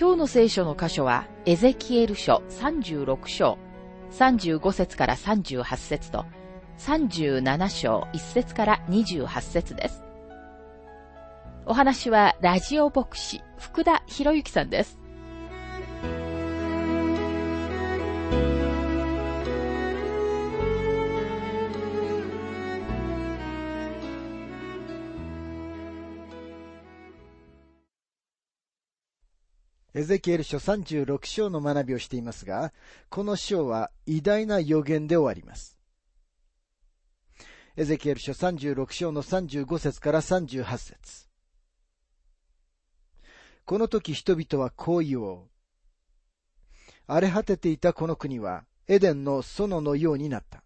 今日の聖書の箇所は、エゼキエル書36章、35節から38節と、37章1節から28節です。お話は、ラジオ牧師、福田博之さんです。エゼキエル書36章の学びをしていますが、この章は偉大な予言で終わります。エゼキエル書36章の35節から38節この時人々はこう言おう。荒れ果てていたこの国はエデンの園のようになった。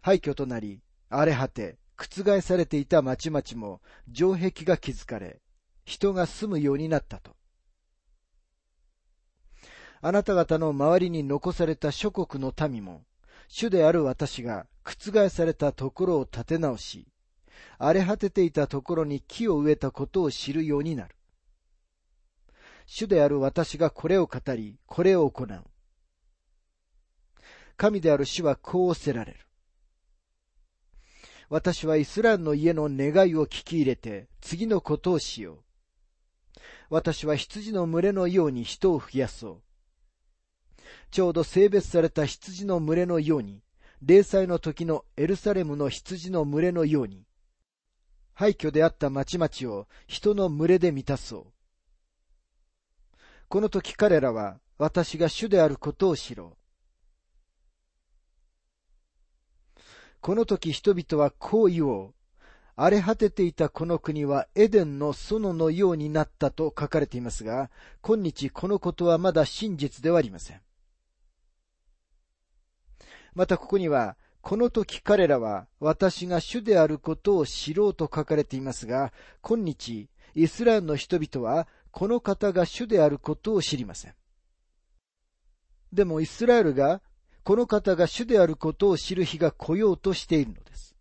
廃墟となり、荒れ果て、覆されていた町々も城壁が築かれ、人が住むようになったと。あなた方の周りに残された諸国の民も、主である私が覆されたところを立て直し、荒れ果てていたところに木を植えたことを知るようになる。主である私がこれを語り、これを行う。神である主はこうおせられる。私はイスラエルの家の願いを聞き入れて、次のことをしよう。私は羊の群れのように人を増やそう。ちょうど性別された羊の群れのように、霊祭の時のエルサレムの羊の群れのように、廃墟であった町々を人の群れで満たそう。この時彼らは私が主であることを知ろう。この時人々はこう言おう。荒れ果てていたこの国はエデンの園のようになったと書かれていますが、今日このことはまだ真実ではありません。またここには、この時彼らは私が主であることを知ろうと書かれていますが、今日、イスラエルの人々はこの方が主であることを知りません。でもイスラエルがこの方が主であることを知る日が来ようとしているのです。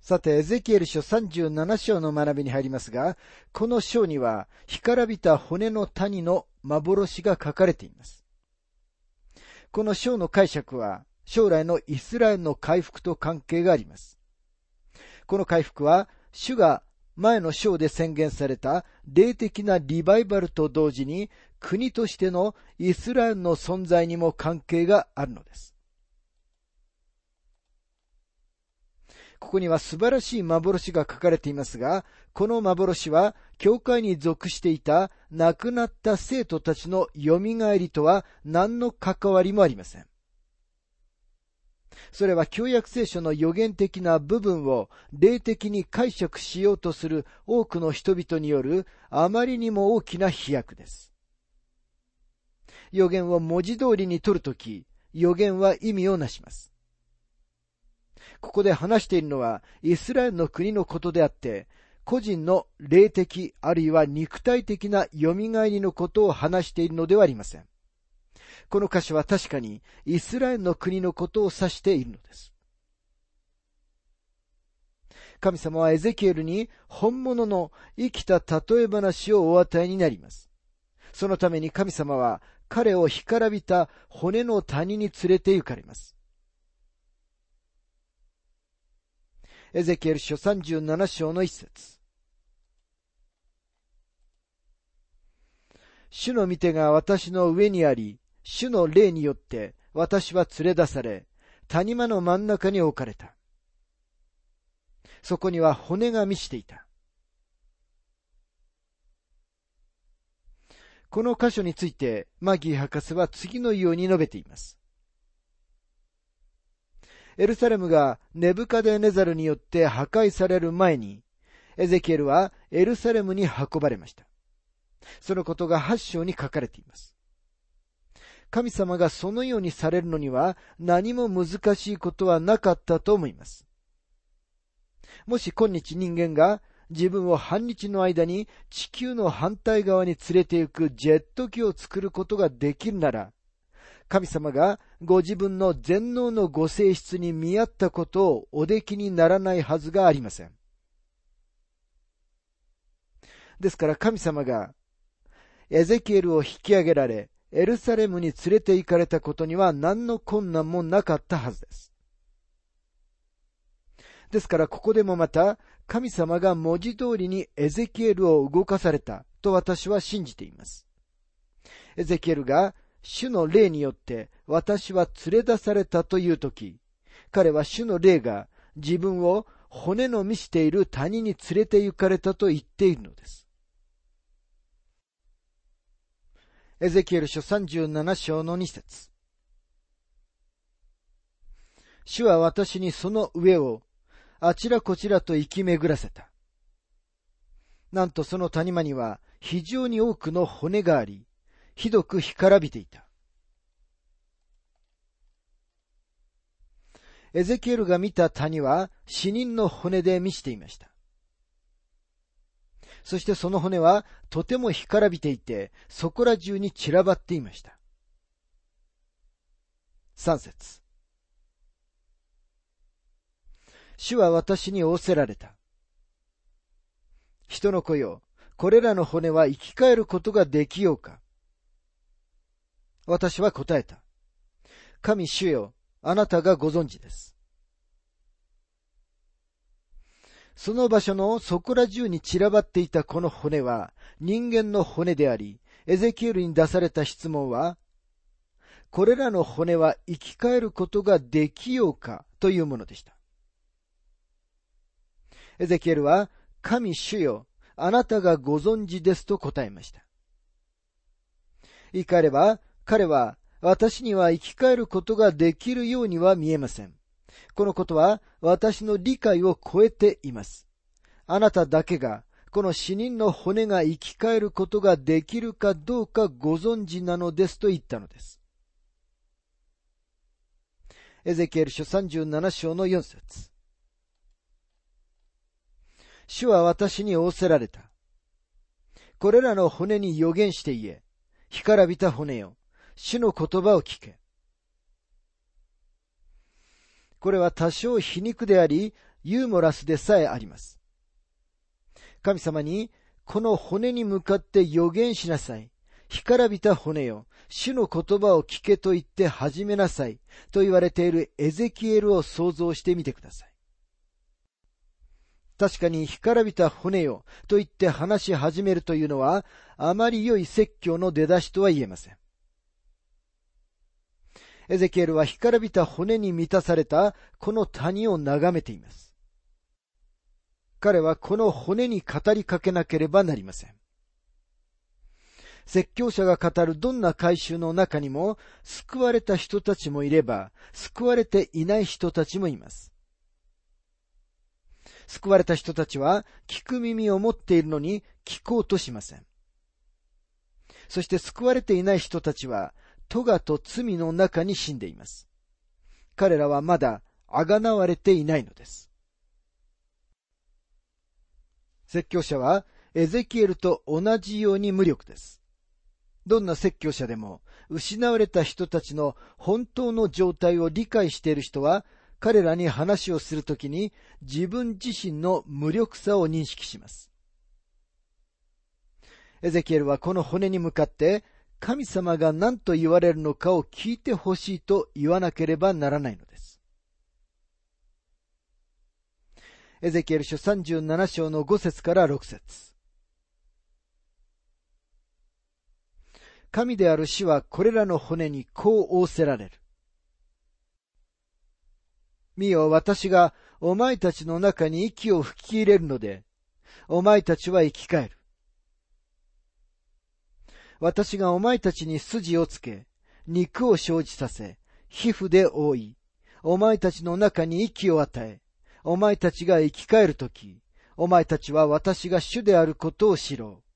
さて、エゼキエル書37章の学びに入りますが、この章には、干からびた骨の谷の幻が書かれています。この章の解釈は、将来のイスラエルの回復と関係があります。この回復は、主が前の章で宣言された霊的なリバイバルと同時に、国としてのイスラエルの存在にも関係があるのです。ここには素晴らしい幻が書かれていますが、この幻は、教会に属していた亡くなった生徒たちの蘇りとは何の関わりもありません。それは旧約聖書の予言的な部分を霊的に解釈しようとする多くの人々によるあまりにも大きな飛躍です。予言を文字通りに取るとき、予言は意味をなします。ここで話しているのはイスラエルの国のことであって、個人の霊的あるいは肉体的な蘇りのことを話しているのではありません。この歌詞は確かにイスラエルの国のことを指しているのです。神様はエゼキエルに本物の生きた例え話をお与えになります。そのために神様は彼を干からびた骨の谷に連れて行かれます。エゼキエル書37章の一節。主の御手が私の上にあり、主の霊によって私は連れ出され、谷間の真ん中に置かれた。そこには骨が満ちていた。この箇所について、マギー博士は次のように述べています。エルサレムがネブカデネザルによって破壊される前に、エゼキエルはエルサレムに運ばれました。そのことが8章に書かれています。神様がそのようにされるのには何も難しいことはなかったと思います。もし今日人間が自分を半日の間に地球の反対側に連れて行くジェット機を作ることができるなら、神様がご自分の全能のご性質に見合ったことをおできにならないはずがありません。ですから神様がエゼキエルを引き上げられ、エルサレムに連れて行かれたことには何の困難もなかったはずです。ですからここでもまた神様が文字通りにエゼキエルを動かされたと私は信じています。エゼキエルが主の霊によって私は連れ出されたというとき、彼は主の霊が自分を骨の見している谷に連れて行かれたと言っているのです。エゼキエル書37章の2節主は私にその上をあちらこちらと行き巡らせた。なんとその谷間には非常に多くの骨があり、ひどく干からびていた。エゼキエルが見た谷は死人の骨で満ちていました。そしてその骨はとても干からびていて、そこら中に散らばっていました。三節主は私に仰せられた。人の子よ、これらの骨は生き返ることができようか私は答えた。神主よ、あなたがご存知です。その場所のそこら中に散らばっていたこの骨は人間の骨であり、エゼキエルに出された質問は、これらの骨は生き返ることができようかというものでした。エゼキエルは、神主よ、あなたがご存知ですと答えました。言い換えれば、彼は、私には生き返ることができるようには見えません。このことは私の理解を超えています。あなただけがこの死人の骨が生き返ることができるかどうかご存知なのですと言ったのです。エゼキエル書37章の4節主は私に仰せられた。これらの骨に予言して言え、干からびた骨よ、主の言葉を聞け。これは多少皮肉であり、ユーモラスでさえあります。神様に、この骨に向かって予言しなさい。干からびた骨よ。主の言葉を聞けと言って始めなさい。と言われているエゼキエルを想像してみてください。確かに干からびた骨よ。と言って話し始めるというのは、あまり良い説教の出だしとは言えません。エゼキエルは干からびた骨に満たされたこの谷を眺めています。彼はこの骨に語りかけなければなりません。説教者が語るどんな改宗の中にも救われた人たちもいれば救われていない人たちもいます。救われた人たちは聞く耳を持っているのに聞こうとしません。そして救われていない人たちは咎と罪の中に死んでいます。彼らはまだあがなわれていないのです。説教者はエゼキエルと同じように無力です。どんな説教者でも失われた人たちの本当の状態を理解している人は彼らに話をするときに自分自身の無力さを認識します。エゼキエルはこの骨に向かって神様が何と言われるのかを聞いてほしいと言わなければならないのです。エゼキエル書37章の5節から6節神である死はこれらの骨にこう仰せられる。見よ、私がお前たちの中に息を吹き入れるので、お前たちは生き返る。私がお前たちに筋をつけ、肉を生じさせ、皮膚で覆い、お前たちの中に息を与え、お前たちが生き返るとき、お前たちは私が主であることを知ろう。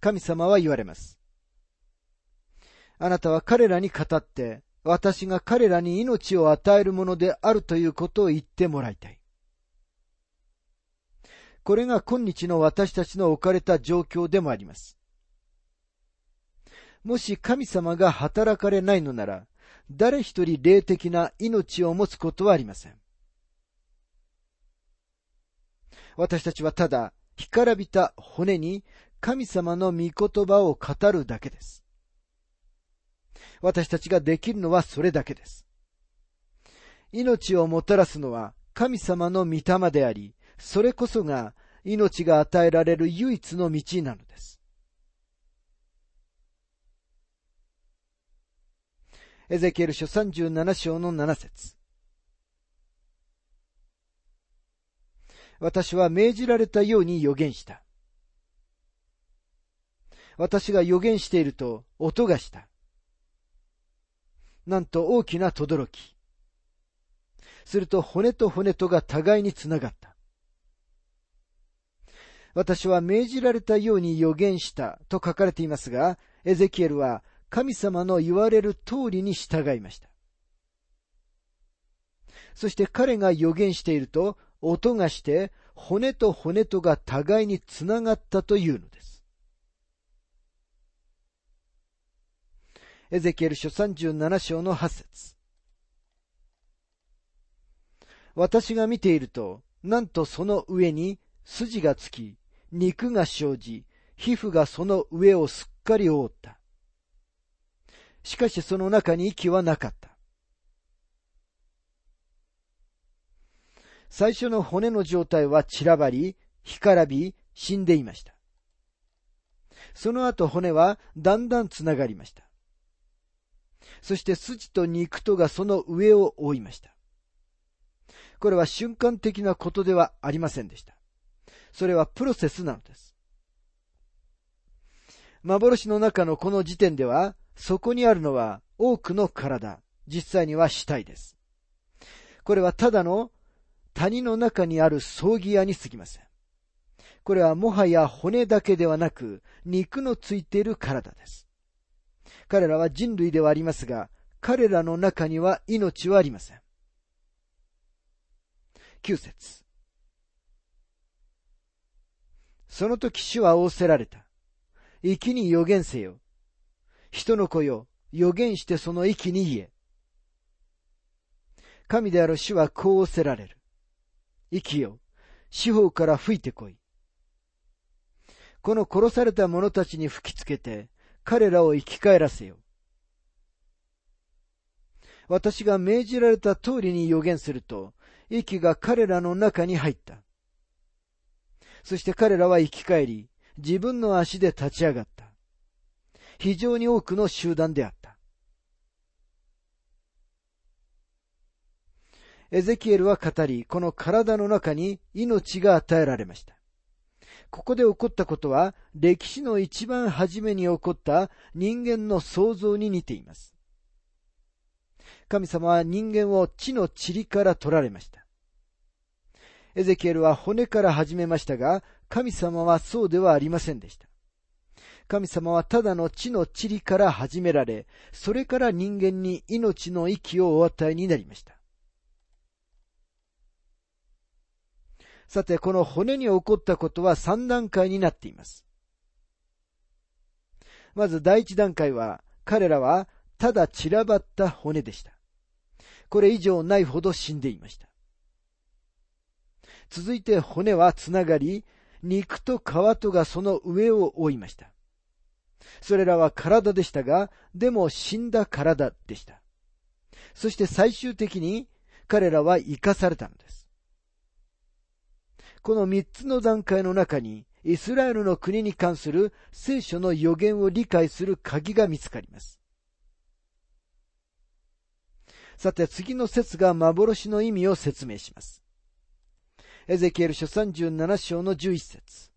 神様は言われます。あなたは彼らに語って、私が彼らに命を与えるものであるということを言ってもらいたい。これが今日の私たちの置かれた状況でもあります。もし神様が働かれないのなら、誰一人霊的な命を持つことはありません。私たちはただ、干からびた骨に神様の御言葉を語るだけです。私たちができるのはそれだけです。命をもたらすのは神様の御霊であり、それこそが命が与えられる唯一の道なのです。エゼキエル書37章の7節私は命じられたように予言した。私が予言していると音がした。なんと大きな轟き。すると骨と骨とが互いにつながった。私は命じられたように予言したと書かれていますが、エゼキエルは神様の言われる通りに従いました。そして彼が予言していると、音がして、骨と骨とが互いにつながったというのです。エゼキエル書37章の8節私が見ていると、なんとその上に筋がつき、肉が生じ、皮膚がその上をすっかり覆った。しかしその中に息はなかった。最初の骨の状態は散らばり、干からび、死んでいました。その後骨はだんだんつながりました。そして筋と肉とがその上を覆いました。これは瞬間的なことではありませんでした。それはプロセスなのです。幻の中のこの時点では、そこにあるのは多くの体、実際には死体です。これはただの谷の中にある葬儀屋に過ぎません。これはもはや骨だけではなく肉のついている体です。彼らは人類ではありますが、彼らの中には命はありません。9節その時主は仰せられた。息に予言せよ。人の子よ、予言してその息に言え。神である主はこう仰せられる。息よ、四方から吹いてこい。この殺された者たちに吹きつけて、彼らを生き返らせよ。私が命じられた通りに予言すると、息が彼らの中に入った。そして彼らは生き返り、自分の足で立ち上がった。非常に多くの集団であった。エゼキエルは語り、この体の中に命が与えられました。ここで起こったことは、歴史の一番初めに起こった人間の創造に似ています。神様は人間を地の塵から取られました。エゼキエルは骨から始めましたが、神様はそうではありませんでした。神様はただの地の塵から始められ、それから人間に命の息をお与えになりました。さて、この骨に起こったことは三段階になっています。まず第一段階は、彼らはただ散らばった骨でした。これ以上ないほど死んでいました。続いて骨はつながり、肉と皮とがその上を覆いました。それらは体でしたが、でも死んだ体でした。そして最終的に彼らは生かされたのです。この三つの段階の中に、イスラエルの国に関する聖書の予言を理解する鍵が見つかります。さて次の説が幻の意味を説明します。エゼキエル書37章の11節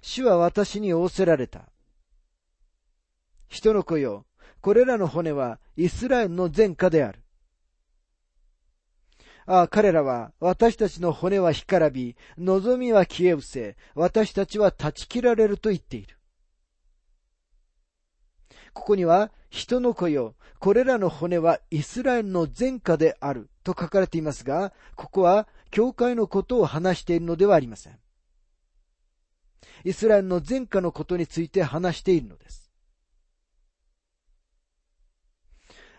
主は私に仰せられた。人の子よ、これらの骨はイスラエルの前科である。ああ、彼らは、私たちの骨は干からび、望みは消え失せ、私たちは断ち切られると言っている。ここには、人の子よ、これらの骨はイスラエルの前科であると書かれていますが、ここは教会のことを話しているのではありません。イスラエルの前科のことについて話しているのです。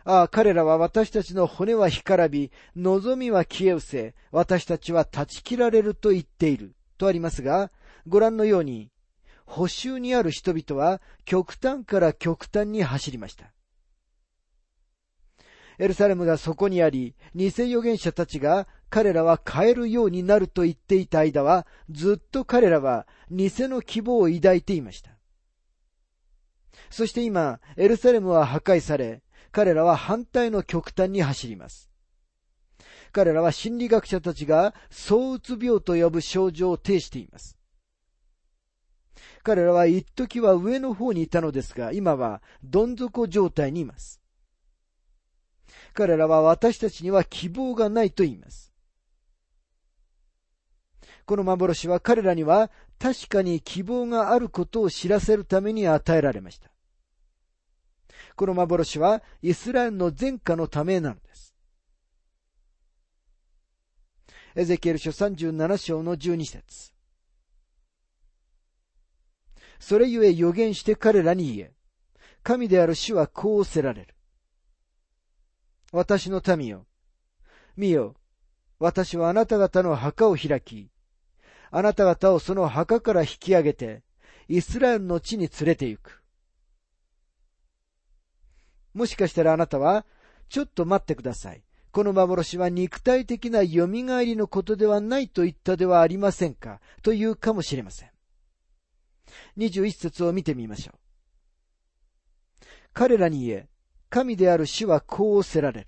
ああ、彼らは私たちの骨は干からび、望みは消え失せ、私たちは断ち切られると言っている、とありますが、ご覧のように、補修にある人々は極端から極端に走りました。エルサレムがそこにあり、偽預言者たちが彼らは変えるようになると言っていた間は、ずっと彼らは偽の希望を抱いていました。そして今、エルサレムは破壊され、彼らは反対の極端に走ります。彼らは心理学者たちが躁うつ病と呼ぶ症状を呈しています。彼らは一時は上の方にいたのですが、今はどん底状態にいます。彼らは私たちには希望がないと言います。この幻は彼らには確かに希望があることを知らせるために与えられました。この幻はイスラエルの前科のためなのです。エゼキエル書37章の12節それゆえ予言して彼らに言え、神である主はこうせられる。私の民よ、見よ、私はあなた方の墓を開き、あなた方をその墓から引き上げて、イスラエルの地に連れて行く。もしかしたらあなたは、ちょっと待ってください。この幻は肉体的な蘇りのことではないと言ったではありませんか？というかもしれません。21節を見てみましょう。彼らに言え、神である主はこうおせられる。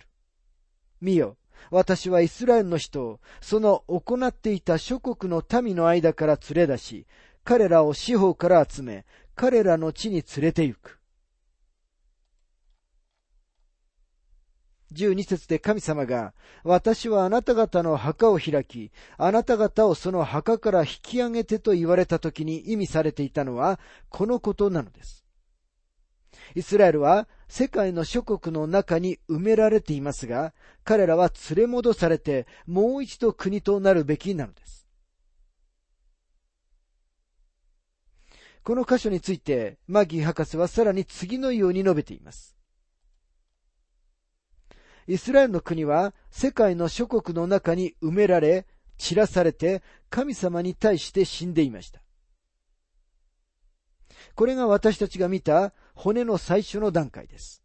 見よ、私はイスラエルの人を、その行っていた諸国の民の間から連れ出し、彼らを四方から集め、彼らの地に連れて行く。12節で神様が、私はあなた方の墓を開き、あなた方をその墓から引き上げてと言われた時に意味されていたのは、このことなのです。イスラエルは世界の諸国の中に埋められていますが、彼らは連れ戻されてもう一度国となるべきなのです。この箇所について、マギー博士はさらに次のように述べています。イスラエルの国は世界の諸国の中に埋められ、散らされて神様に対して死んでいました。これが私たちが見た骨の最初の段階です。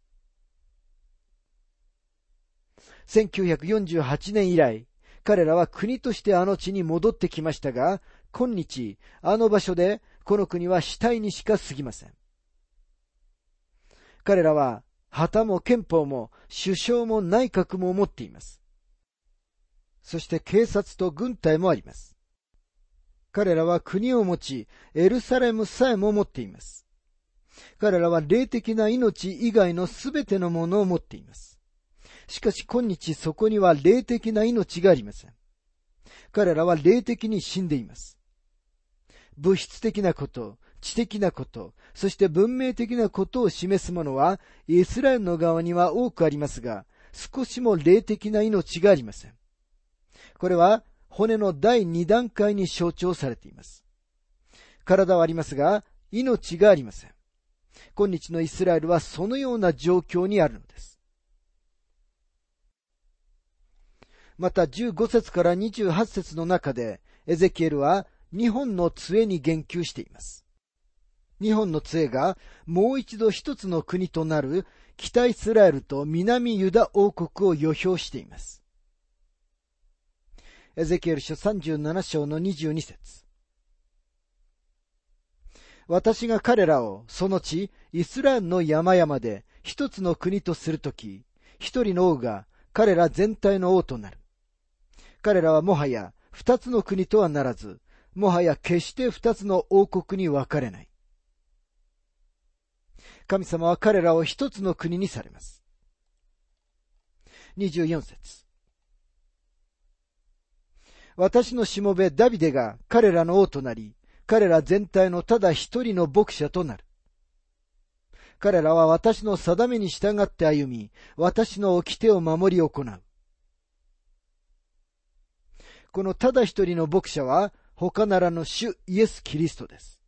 1948年以来、彼らは国としてあの地に戻ってきましたが、今日、あの場所でこの国は死体にしか過ぎません。彼らは旗も憲法も首相も内閣も持っています。そして警察と軍隊もあります。彼らは国を持ち、エルサレムさえも持っています。彼らは霊的な命以外のすべてのものを持っています。しかし今日そこには霊的な命がありません。彼らは霊的に死んでいます。物質的なこと、知的なこと、そして文明的なことを示すものは、イスラエルの側には多くありますが、少しも霊的な命がありません。これは、骨の第二段階に象徴されています。体はありますが、命がありません。今日のイスラエルはそのような状況にあるのです。また15節から28節の中で、エゼキエルは日本の杖に言及しています。日本の杖がもう一度一つの国となる北イスラエルと南ユダ王国を予表しています。エゼキエル書37章の22節私が彼らをその地、イスラエルの山々で一つの国とするとき、一人の王が彼ら全体の王となる。彼らはもはや二つの国とはならず、もはや決して二つの王国に分かれない。神様は彼らを一つの国にされます。24節私のしもべダビデが彼らの王となり、彼ら全体のただ一人の牧者となる。彼らは私の定めに従って歩み、私の掟を守り行う。このただ一人の牧者は、他ならぬ主イエス・キリストです。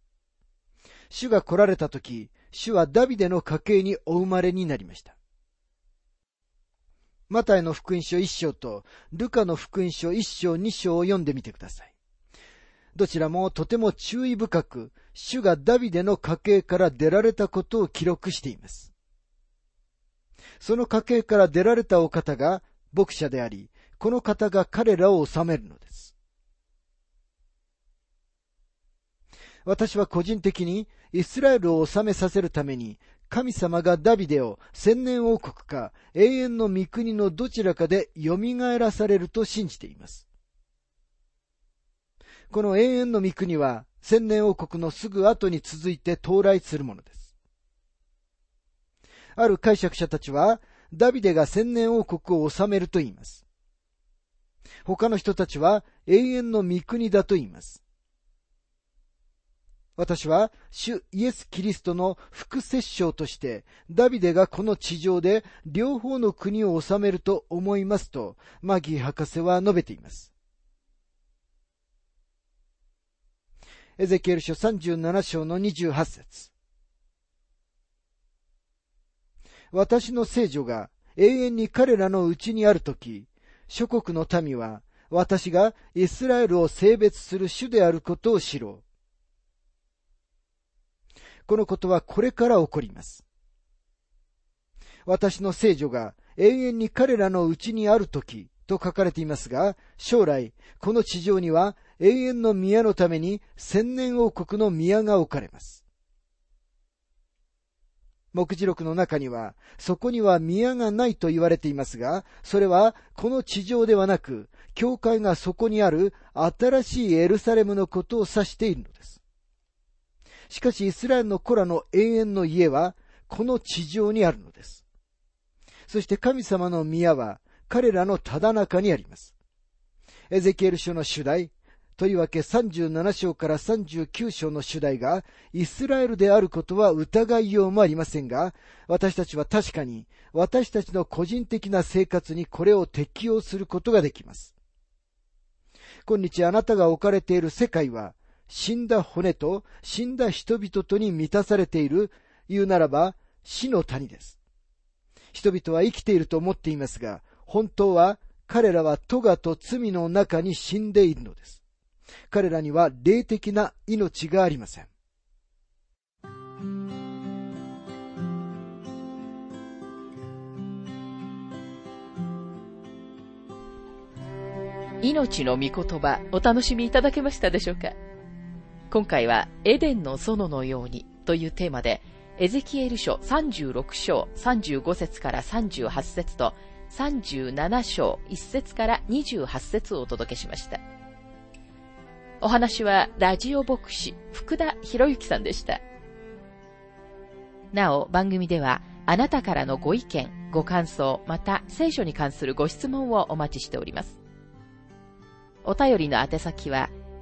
主が来られた時、主はダビデの家系にお生まれになりました。マタイの福音書一章とルカの福音書一章二章を読んでみてください。どちらもとても注意深く、主がダビデの家系から出られたことを記録しています。その家系から出られたお方が牧者であり、この方が彼らを治めるのです。私は個人的にイスラエルを治めさせるために神様がダビデを千年王国か永遠の御国のどちらかで蘇らされると信じています。この永遠の御国は千年王国のすぐ後に続いて到来するものです。ある解釈者たちは、ダビデが千年王国を治めると言います。他の人たちは永遠の御国だと言います。私は、主イエス・キリストの副摂政として、ダビデがこの地上で両方の国を治めると思いますと、マギー博士は述べています。エゼキエル書37章の28節私の聖女が永遠に彼らのうちにあるとき、諸国の民は私がイスラエルを性別する主であることを知ろう。このことはこれから起こります。私の聖女が永遠に彼らのうちにあるときと書かれていますが、将来、この地上には永遠の宮のために千年王国の宮が置かれます。目次録の中には、そこには宮がないと言われていますが、それはこの地上ではなく、教会がそこにある新しいエルサレムのことを指しているのです。しかしイスラエルの子らの永遠の家は、この地上にあるのです。そして神様の宮は、彼らのただ中にあります。エゼキエル書の主題、とりわけ37章から39章の主題がイスラエルであることは疑いようもありませんが、私たちは確かに私たちの個人的な生活にこれを適用することができます。今日あなたが置かれている世界は死んだ骨と死んだ人々とに満たされている、言うならば死の谷です。人々は生きていると思っていますが、本当は彼らは咎と罪の中に死んでいるのです。彼らには霊的な命がありません。命の御言葉お楽しみいただけましたでしょうか？今回はエデンの園のようにというテーマで、エゼキエル書36章35節から38節と37章1節から28節をお届けしました。お話はラジオ牧師福田博之さんでした。なお番組ではあなたからのご意見、ご感想、また聖書に関するご質問をお待ちしております。お便りの宛先は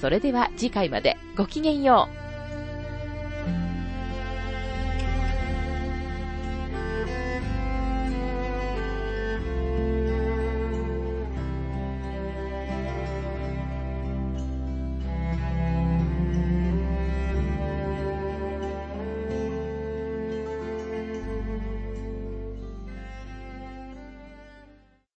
それでは次回までごきげんよう。